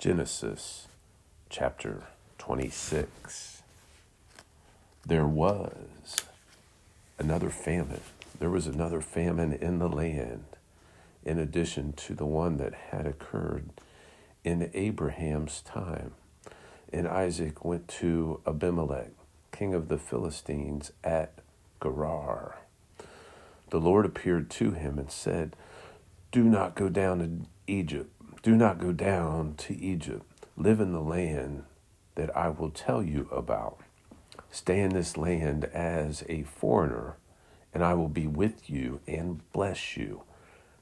Genesis chapter 26. There was another famine. There was another famine in the land, in addition to the one that had occurred in Abraham's time. And Isaac went to Abimelech, king of the Philistines, at Gerar. The Lord appeared to him and said, Do not go down to Egypt do not go down to Egypt. Live in the land that I will tell you about. Stay in this land as a foreigner, and I will be with you and bless you.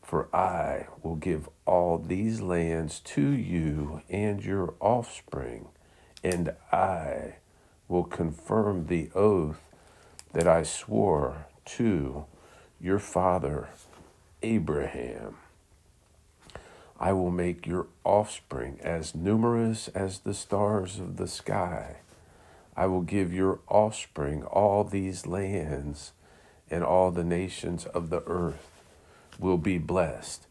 For I will give all these lands to you and your offspring, and I will confirm the oath that I swore to your father Abraham. I will make your offspring as numerous as the stars of the sky. I will give your offspring all these lands, and all the nations of the earth will be blessed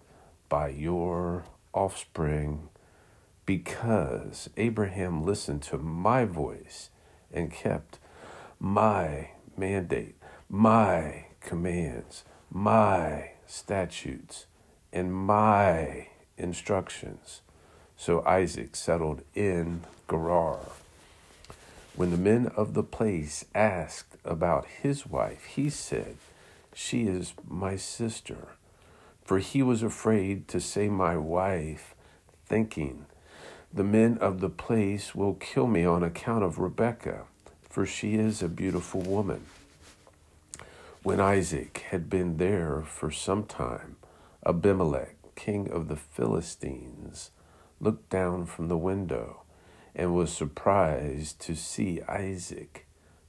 by your offspring, because Abraham listened to my voice and kept my mandate, my commands, my statutes, and my instructions. So Isaac settled in Gerar. When the men of the place asked about his wife, he said, She is my sister. For he was afraid to say my wife, thinking, The men of the place will kill me on account of Rebekah, for she is a beautiful woman. When Isaac had been there for some time, Abimelech, king of the Philistines, looked down from the window and was surprised to see Isaac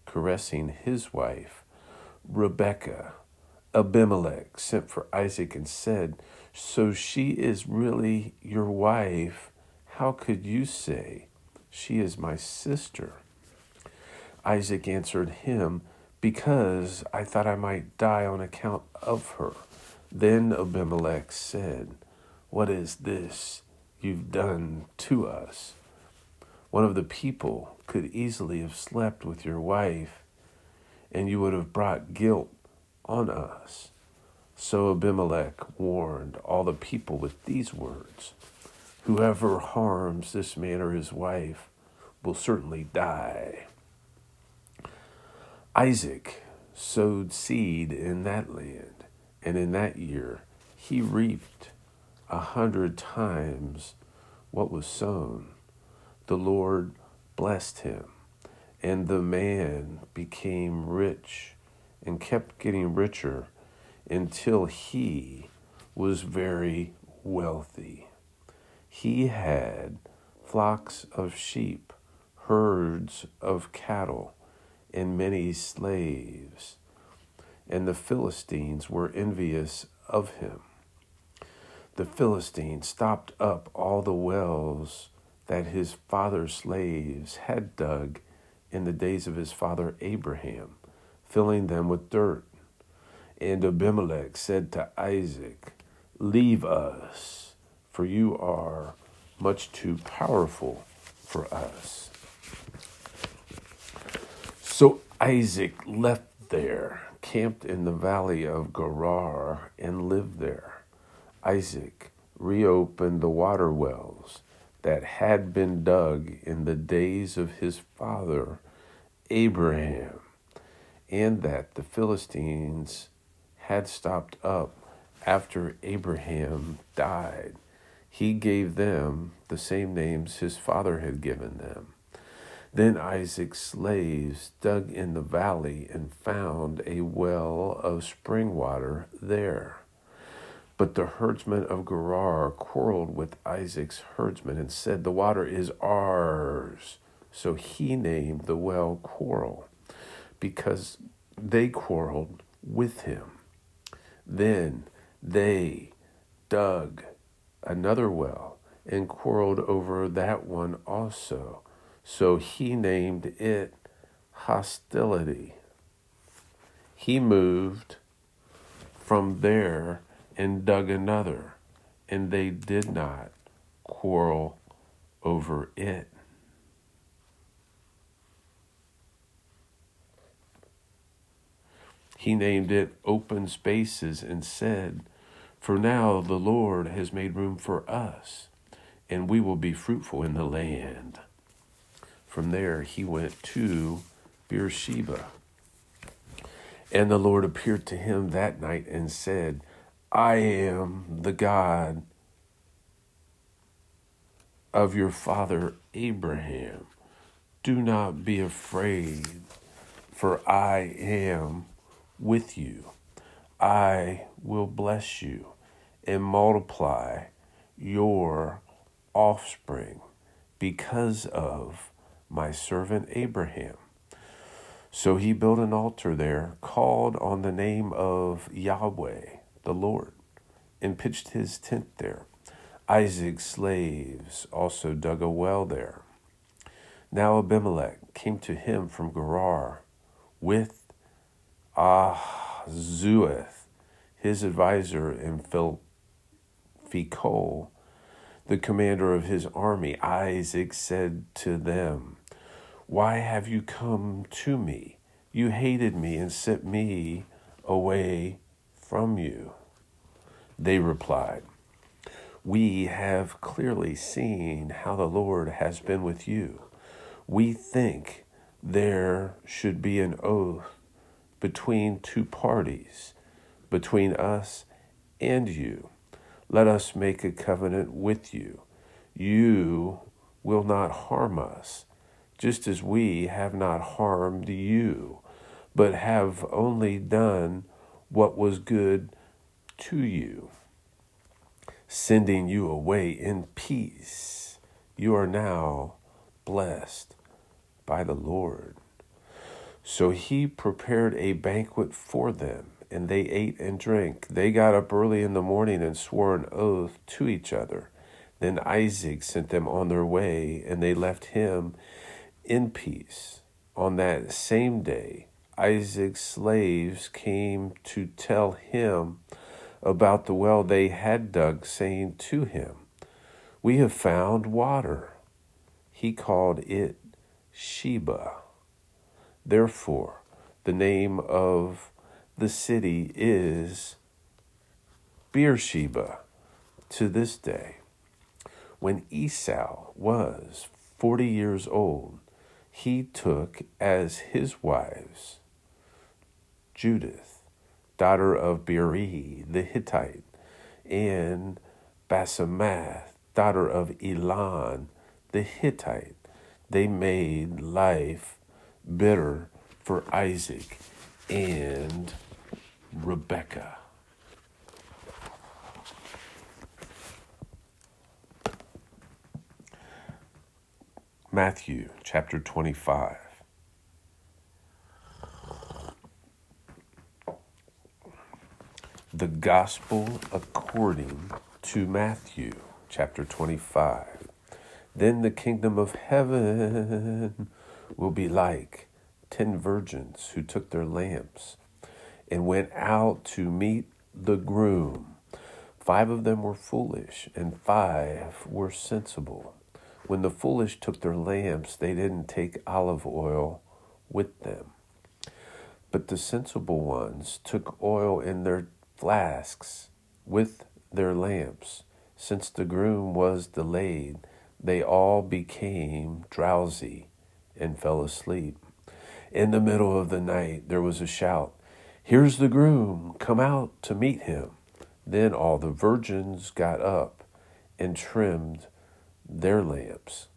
caressing his wife, Rebekah. Abimelech sent for Isaac and said, So she is really your wife? How could you say, She is my sister? Isaac answered him, Because I thought I might die on account of her. Then Abimelech said, What is this you've done to us? One of the people could easily have slept with your wife, and you would have brought guilt on us. So Abimelech warned all the people with these words Whoever harms this man or his wife will certainly die. Isaac sowed seed in that land and in that year he reaped a hundred times what was sown. The Lord blessed him, and the man became rich and kept getting richer until he was very wealthy. He had flocks of sheep, herds of cattle, and many slaves and the Philistines were envious of him. The Philistines stopped up all the wells that his father's slaves had dug in the days of his father Abraham, filling them with dirt. And Abimelech said to Isaac, Leave us, for you are much too powerful for us. So Isaac left there camped in the valley of Gerar and lived there. Isaac reopened the water wells that had been dug in the days of his father Abraham, and that the Philistines had stopped up after Abraham died. He gave them the same names his father had given them. Then Isaac's slaves dug in the valley and found a well of spring water there. But the herdsmen of Gerar quarreled with Isaac's herdsmen and said, The water is ours. So he named the well Quarrel, because they quarreled with him. Then they dug another well and quarreled over that one also. So he named it hostility. He moved from there and dug another, and they did not quarrel over it. He named it Open Spaces and said, For now the Lord has made room for us, and we will be fruitful in the land. From there he went to Beersheba. And the Lord appeared to him that night and said, I am the God of your father Abraham. Do not be afraid, for I am with you. I will bless you and multiply your offspring because of my servant Abraham. So he built an altar there, called on the name of Yahweh, the Lord, and pitched his tent there. Isaac's slaves also dug a well there. Now Abimelech came to him from Gerar with Ahuzzath, his advisor, and Phicol, the commander of his army. Isaac said to them, Why have you come to me? You hated me and sent me away from you. They replied, We have clearly seen how the Lord has been with you. We think there should be an oath between two parties, between us and you. Let us make a covenant with you. You will not harm us, just as we have not harmed you, but have only done what was good to you, sending you away in peace. You are now blessed by the Lord. So he prepared a banquet for them, and they ate and drank. They got up early in the morning and swore an oath to each other. Then Isaac sent them on their way, and they left him in peace. On that same day, Isaac's slaves came to tell him about the well they had dug, saying to him, We have found water. He called it Sheba. Therefore, the name of the city is Beersheba to this day. When Esau was forty years old, he took as his wives Judith, daughter of Beeri the Hittite, and Basemath, daughter of Elon the Hittite. They made life bitter for Isaac and Rebekah. Matthew chapter 25. The Gospel according to Matthew chapter 25. Then the kingdom of heaven will be like ten virgins who took their lamps and went out to meet the groom. Five of them were foolish, and five were sensible. When the foolish took their lamps, they didn't take olive oil with them. But the sensible ones took oil in their flasks with their lamps. Since the groom was delayed, they all became drowsy and fell asleep. In the middle of the night, there was a shout Here's the groom, come out to meet him. Then all the virgins got up and trimmed their lamps.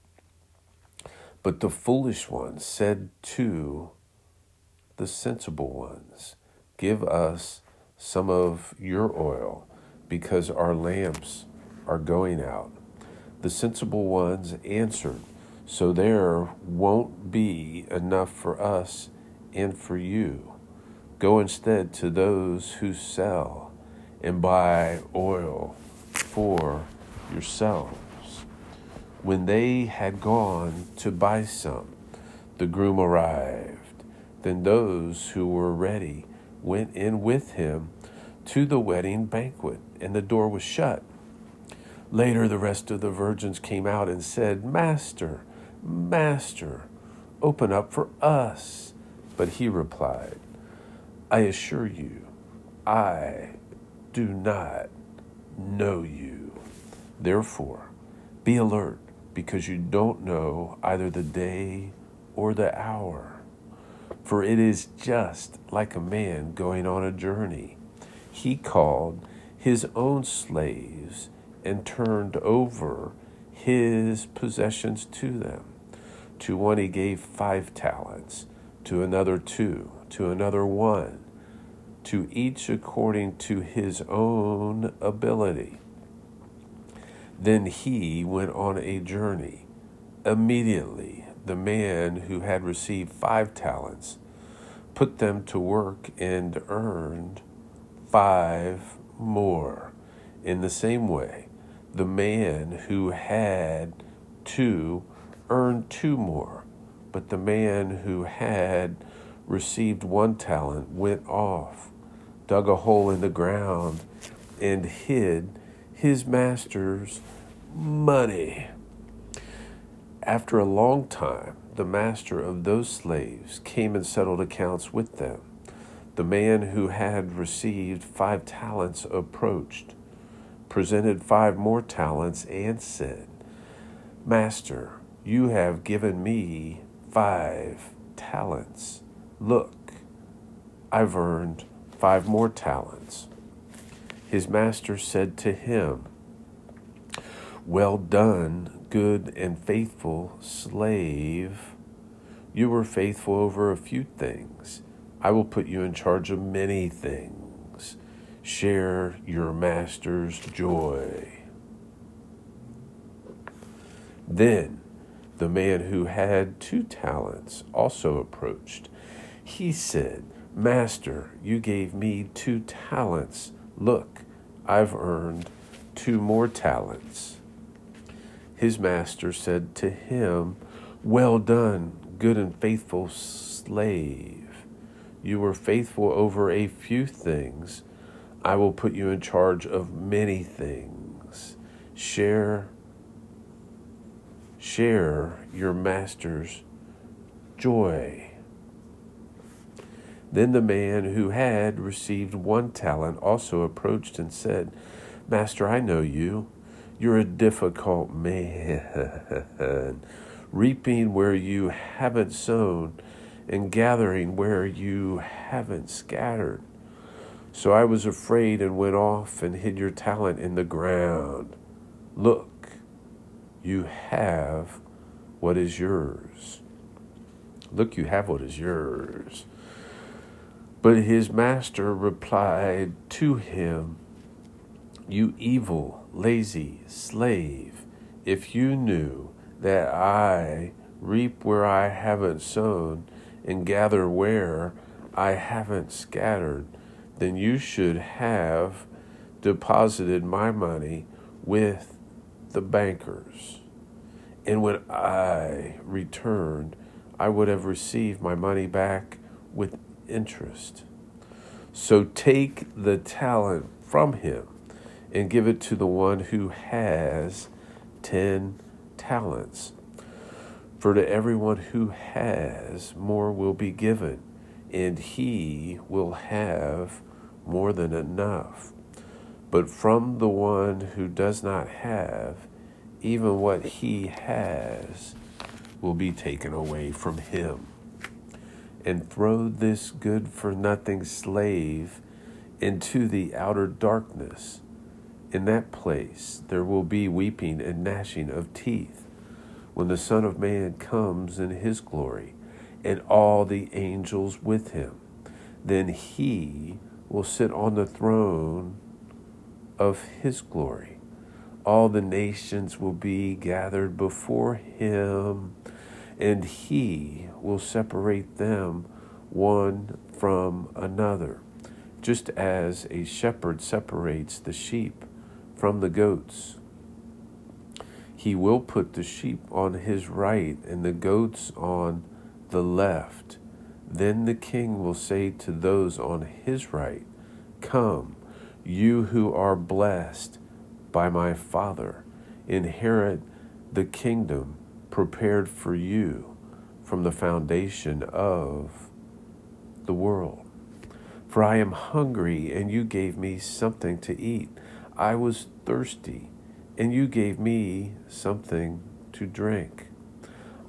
But the foolish ones said to the sensible ones, Give us some of your oil, because our lamps are going out. The sensible ones answered, so there won't be enough for us and for you. Go instead to those who sell and buy oil for yourselves. When they had gone to buy some, the groom arrived. Then those who were ready went in with him to the wedding banquet, and the door was shut. Later, the rest of the virgins came out and said, Master, Master, open up for us. But he replied, I assure you, I do not know you. Therefore, be alert, because you don't know either the day or the hour. For it is just like a man going on a journey. He called his own slaves and turned over his possessions to them. To one he gave five talents, to another two, to another one, to each according to his own ability. Then he went on a journey. Immediately, the man who had received five talents put them to work and earned five more. In the same way, the man who had two earned two more, but the man who had received one talent went off, dug a hole in the ground, and hid his master's money. After a long time, the master of those slaves came and settled accounts with them. The man who had received five talents approached presented five more talents, and said, Master, you have given me five talents. Look, I've earned five more talents. His master said to him, Well done, good and faithful slave. You were faithful over a few things. I will put you in charge of many things share your master's joy. Then the man who had two talents also approached. He said, Master, you gave me two talents. Look, I've earned two more talents. His master said to him, Well done, good and faithful slave. You were faithful over a few things. I will put you in charge of many things. Share share your master's joy. Then the man who had received one talent also approached and said, Master, I know you. You're a difficult man, reaping where you haven't sown and gathering where you haven't scattered. So I was afraid and went off and hid your talent in the ground. Look, you have what is yours. Look, you have what is yours. But his master replied to him, You evil, lazy slave, if you knew that I reap where I haven't sown and gather where I haven't scattered, then you should have deposited my money with the bankers. And when I returned, I would have received my money back with interest. So take the talent from him and give it to the one who has ten talents. For to everyone who has, more will be given, and he will have more than enough. But from the one who does not have, even what he has will be taken away from him. And throw this good for nothing slave into the outer darkness. In that place there will be weeping and gnashing of teeth when the Son of Man comes in his glory and all the angels with him. Then he will sit on the throne of his glory. All the nations will be gathered before him, and he will separate them one from another, just as a shepherd separates the sheep from the goats. He will put the sheep on his right and the goats on the left. Then the king will say to those on his right, Come, you who are blessed by my Father. Inherit the kingdom prepared for you from the foundation of the world. For I am hungry, and you gave me something to eat. I was thirsty, and you gave me something to drink.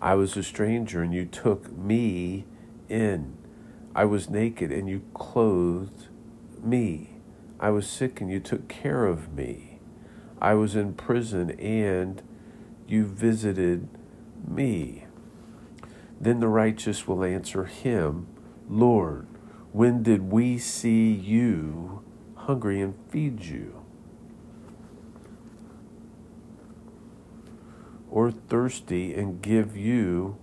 I was a stranger, and you took me in. I was naked, and you clothed me. I was sick, and you took care of me. I was in prison, and you visited me. Then the righteous will answer him, Lord, when did we see you hungry and feed you? Or thirsty and give you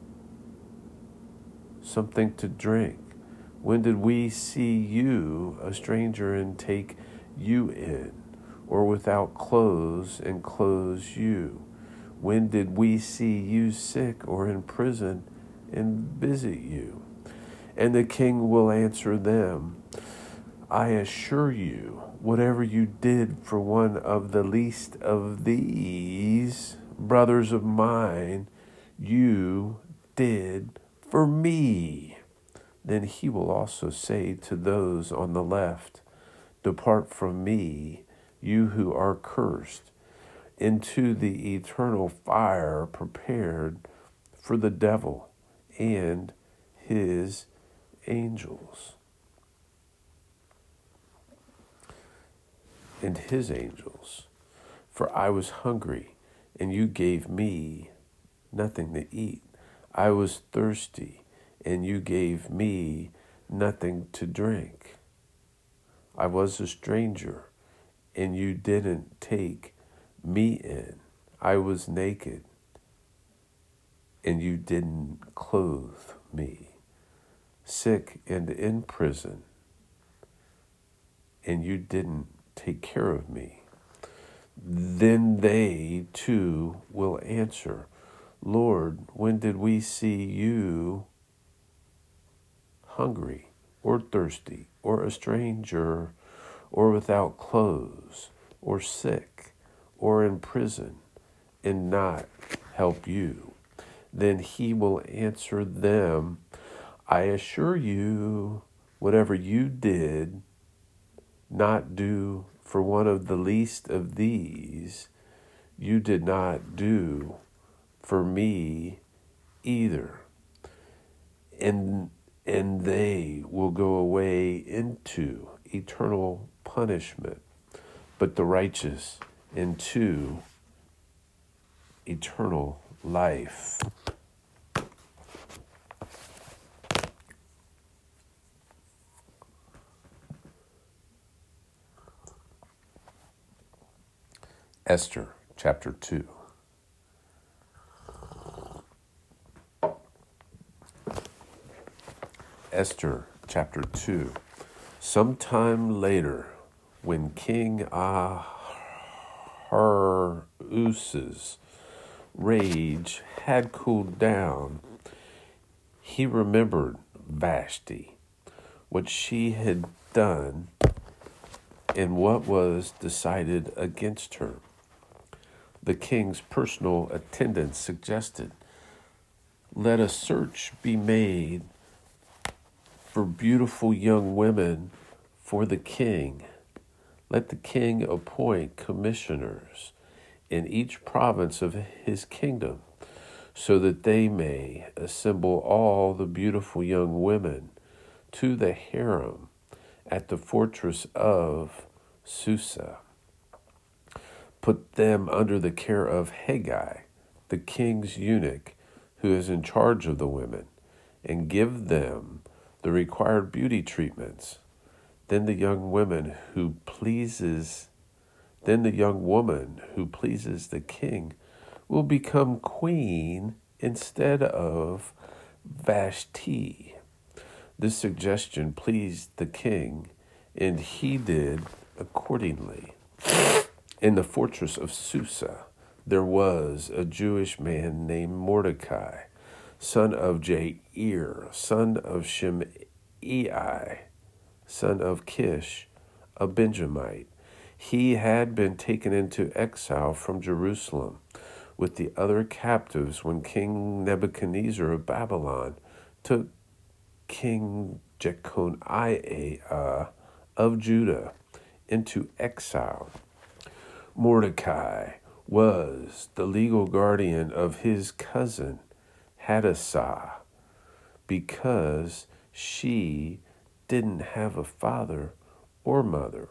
something to drink? When did we see you, a stranger, and take you in? Or without clothes and clothe you? When did we see you sick or in prison and visit you? And the king will answer them I assure you, whatever you did for one of the least of these brothers of mine, you did for me. Then he will also say to those on the left, Depart from me, you who are cursed, into the eternal fire prepared for the devil and his angels and his angels. For I was hungry, and you gave me nothing to eat. I was thirsty, and you gave me nothing to drink. I was a stranger, and you didn't take me in. I was naked, and you didn't clothe me sick and in prison, and you didn't take care of me. Then they too will answer, Lord, when did we see you hungry or thirsty or a stranger or without clothes or sick or in prison and not help you? Then he will answer them I assure you, whatever you did not do for one of the least of these, you did not do for me either. And, and they will go away into eternal punishment, but the righteous into eternal life. Esther chapter 2. Esther chapter 2. Sometime later, when King ah Ahasuerus' rage had cooled down, he remembered Vashti, what she had done, and what was decided against her the king's personal attendants suggested. Let a search be made for beautiful young women for the king. Let the king appoint commissioners in each province of his kingdom, so that they may assemble all the beautiful young women to the harem at the fortress of Susa put them under the care of Hegai, the king's eunuch, who is in charge of the women, and give them the required beauty treatments. Then the young woman who pleases then the young woman who pleases the king will become queen instead of Vashti. This suggestion pleased the king, and he did accordingly. In the fortress of Susa, there was a Jewish man named Mordecai, son of Jair, son of Shimei, son of Kish, a Benjamite. He had been taken into exile from Jerusalem with the other captives when King Nebuchadnezzar of Babylon took King Jeconiah of Judah into exile. Mordecai was the legal guardian of his cousin Hadassah because she didn't have a father or mother.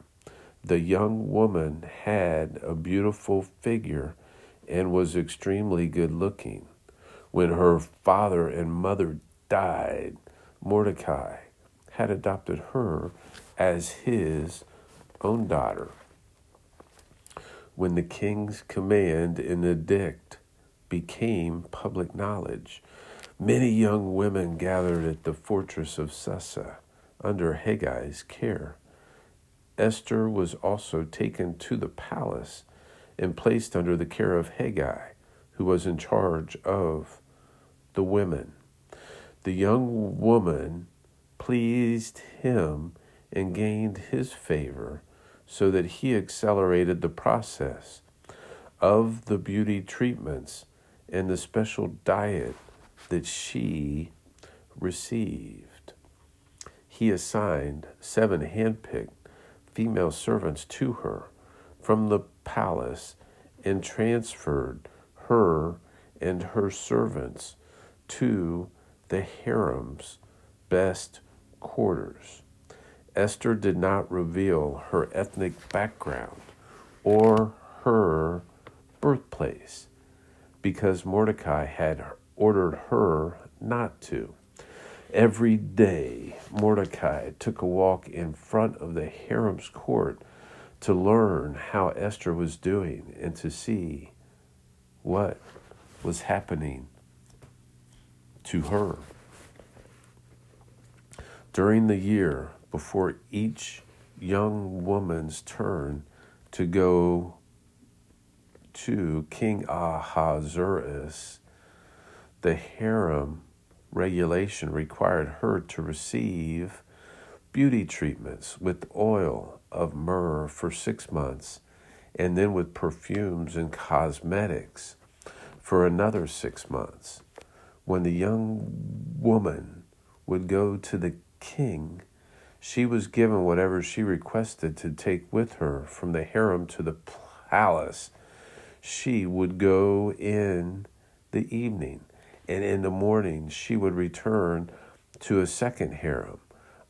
The young woman had a beautiful figure and was extremely good looking. When her father and mother died, Mordecai had adopted her as his own daughter. When the king's command in and edict became public knowledge, many young women gathered at the fortress of Susa under Hegai's care. Esther was also taken to the palace and placed under the care of Hegai, who was in charge of the women. The young woman pleased him and gained his favor so that he accelerated the process of the beauty treatments and the special diet that she received. He assigned seven handpicked female servants to her from the palace and transferred her and her servants to the harem's best quarters. Esther did not reveal her ethnic background or her birthplace because Mordecai had ordered her not to. Every day, Mordecai took a walk in front of the harem's court to learn how Esther was doing and to see what was happening to her. During the year before each young woman's turn to go to King Ahasuerus, the harem regulation required her to receive beauty treatments with oil of myrrh for six months, and then with perfumes and cosmetics for another six months. When the young woman would go to the king, she was given whatever she requested to take with her from the harem to the palace. She would go in the evening and in the morning she would return to a second harem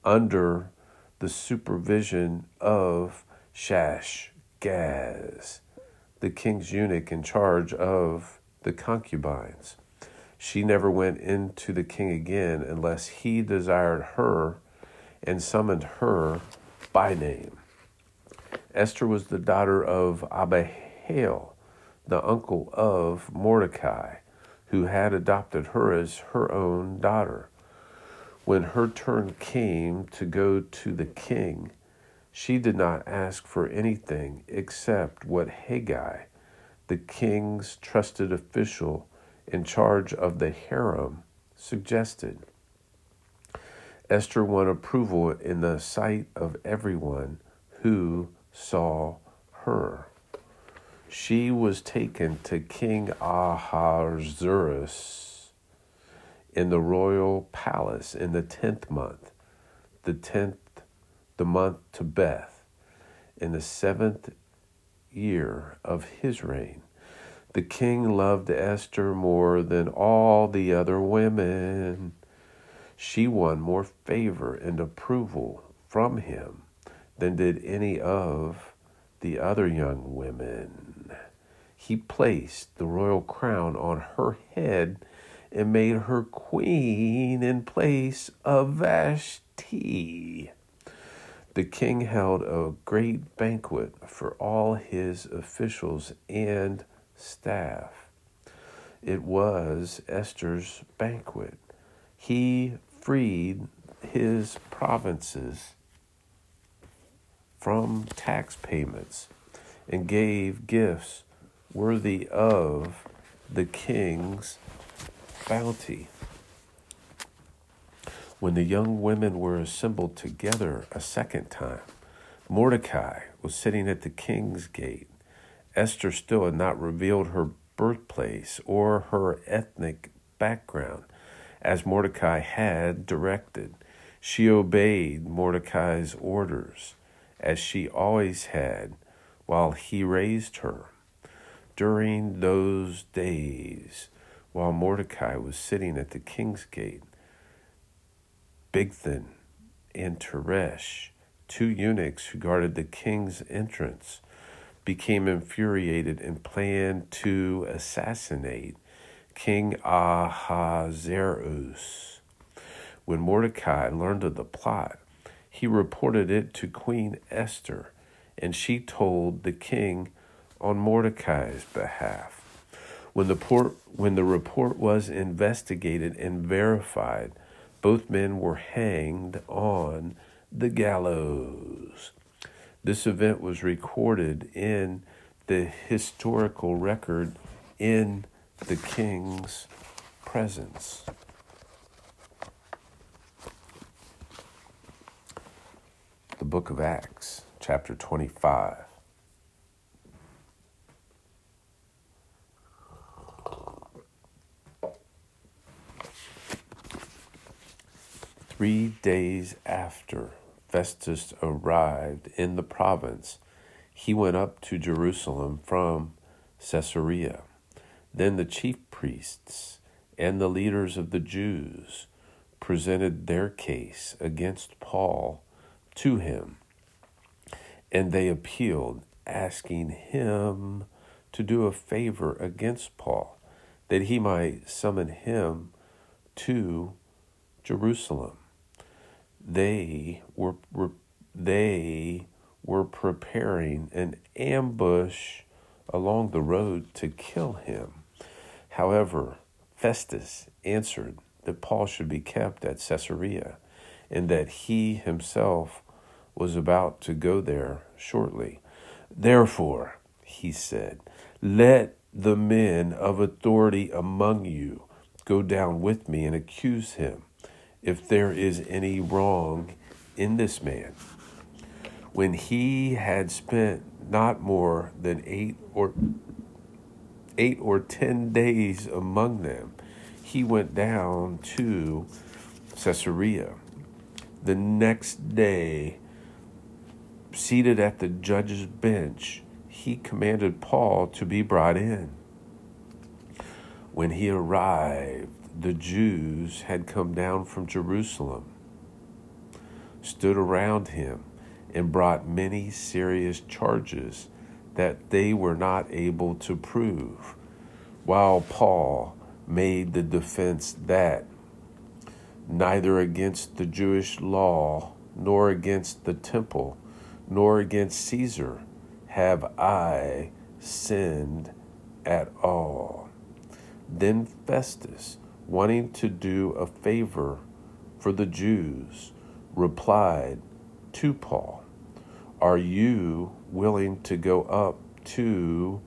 under the supervision of Shash Gaz, the king's eunuch in charge of the concubines. She never went into the king again unless he desired her and summoned her by name. Esther was the daughter of Abihail, the uncle of Mordecai who had adopted her as her own daughter. When her turn came to go to the king, she did not ask for anything except what Hegai, the king's trusted official in charge of the harem, suggested. Esther won approval in the sight of everyone who saw her she was taken to King Ahasuerus in the royal palace in the tenth month, the tenth, the month Tebeth, in the seventh year of his reign. The king loved Esther more than all the other women. She won more favor and approval from him than did any of the other young women he placed the royal crown on her head and made her queen in place of Vashti. The king held a great banquet for all his officials and staff. It was Esther's banquet. He freed his provinces from tax payments and gave gifts worthy of the king's bounty. When the young women were assembled together a second time, Mordecai was sitting at the king's gate. Esther still had not revealed her birthplace or her ethnic background, as Mordecai had directed. She obeyed Mordecai's orders, as she always had, while he raised her. During those days, while Mordecai was sitting at the king's gate, Bigthan and Teresh, two eunuchs who guarded the king's entrance, became infuriated and planned to assassinate King Ahasuerus. When Mordecai learned of the plot, he reported it to Queen Esther, and she told the king on Mordecai's behalf. When the, port, when the report was investigated and verified, both men were hanged on the gallows. This event was recorded in the historical record in the king's presence. The book of Acts, chapter 25. Three days after Festus arrived in the province, he went up to Jerusalem from Caesarea. Then the chief priests and the leaders of the Jews presented their case against Paul to him, and they appealed, asking him to do a favor against Paul, that he might summon him to Jerusalem they were, were they were preparing an ambush along the road to kill him. However, Festus answered that Paul should be kept at Caesarea and that he himself was about to go there shortly. Therefore, he said, let the men of authority among you go down with me and accuse him if there is any wrong in this man. When he had spent not more than eight or eight or ten days among them, he went down to Caesarea. The next day, seated at the judge's bench, he commanded Paul to be brought in. When he arrived, the Jews had come down from Jerusalem, stood around him, and brought many serious charges that they were not able to prove, while Paul made the defense that neither against the Jewish law, nor against the temple, nor against Caesar have I sinned at all. Then Festus, wanting to do a favor for the Jews, replied to Paul, Are you willing to go up to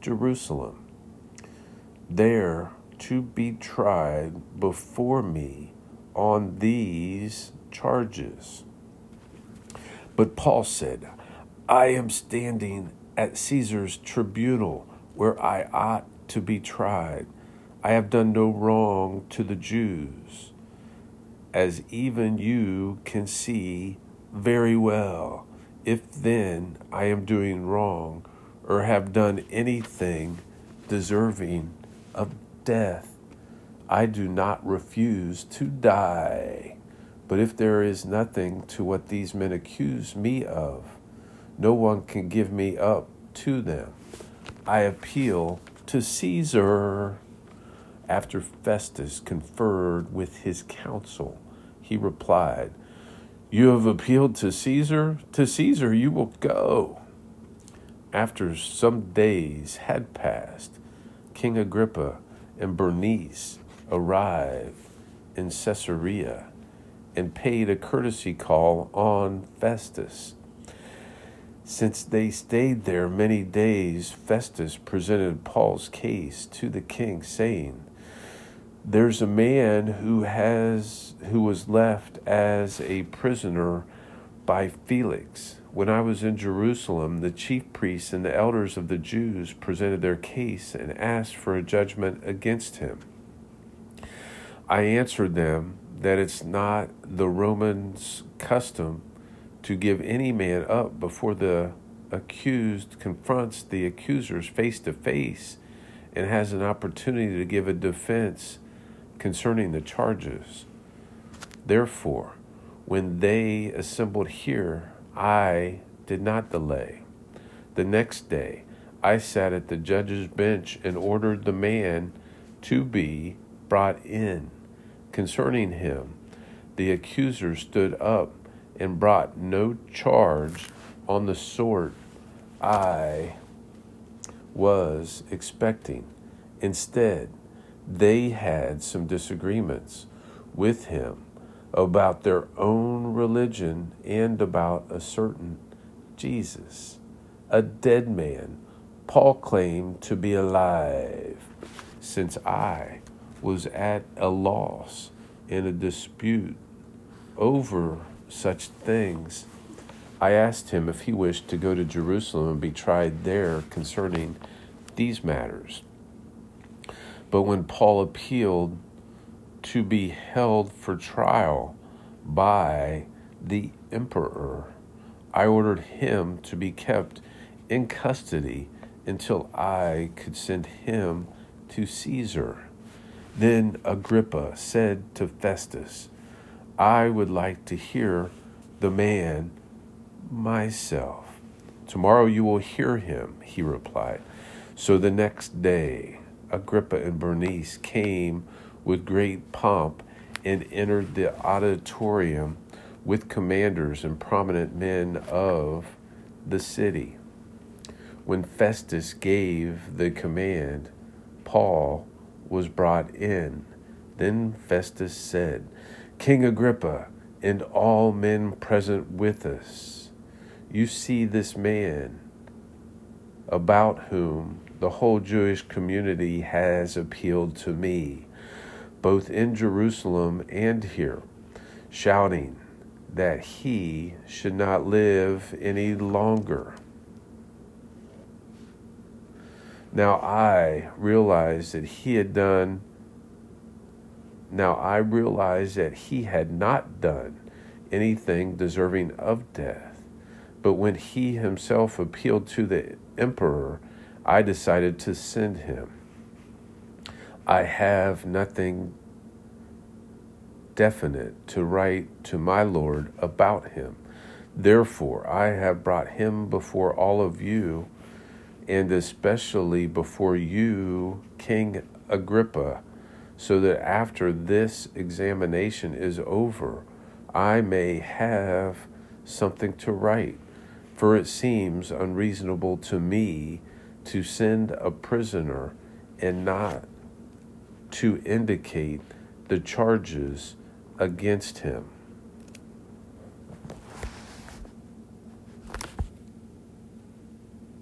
Jerusalem, there to be tried before me on these charges? But Paul said, I am standing at Caesar's tribunal where I ought to be tried. I have done no wrong to the Jews, as even you can see very well. If then I am doing wrong or have done anything deserving of death, I do not refuse to die. But if there is nothing to what these men accuse me of, no one can give me up to them. I appeal to Caesar. After Festus conferred with his council, he replied, You have appealed to Caesar? To Caesar you will go. After some days had passed, King Agrippa and Bernice arrived in Caesarea and paid a courtesy call on Festus. Since they stayed there many days, Festus presented Paul's case to the king, saying, there's a man who has who was left as a prisoner by Felix. When I was in Jerusalem, the chief priests and the elders of the Jews presented their case and asked for a judgment against him. I answered them that it's not the Romans' custom to give any man up before the accused confronts the accusers face to face and has an opportunity to give a defense concerning the charges. Therefore, when they assembled here, I did not delay. The next day, I sat at the judge's bench and ordered the man to be brought in. Concerning him, the accuser stood up and brought no charge on the sort I was expecting. Instead, they had some disagreements with him about their own religion and about a certain Jesus, a dead man. Paul claimed to be alive, since I was at a loss in a dispute over such things. I asked him if he wished to go to Jerusalem and be tried there concerning these matters. But when Paul appealed to be held for trial by the emperor, I ordered him to be kept in custody until I could send him to Caesar. Then Agrippa said to Festus, I would like to hear the man myself. Tomorrow you will hear him, he replied. So the next day, Agrippa and Bernice came with great pomp and entered the auditorium with commanders and prominent men of the city. When Festus gave the command, Paul was brought in. Then Festus said, King Agrippa and all men present with us, you see this man about whom the whole Jewish community has appealed to me, both in Jerusalem and here, shouting that he should not live any longer. Now I realized that he had done, now I realized that he had not done anything deserving of death. But when he himself appealed to the emperor, I decided to send him. I have nothing definite to write to my Lord about him. Therefore, I have brought him before all of you, and especially before you, King Agrippa, so that after this examination is over, I may have something to write. For it seems unreasonable to me to send a prisoner and not to indicate the charges against him.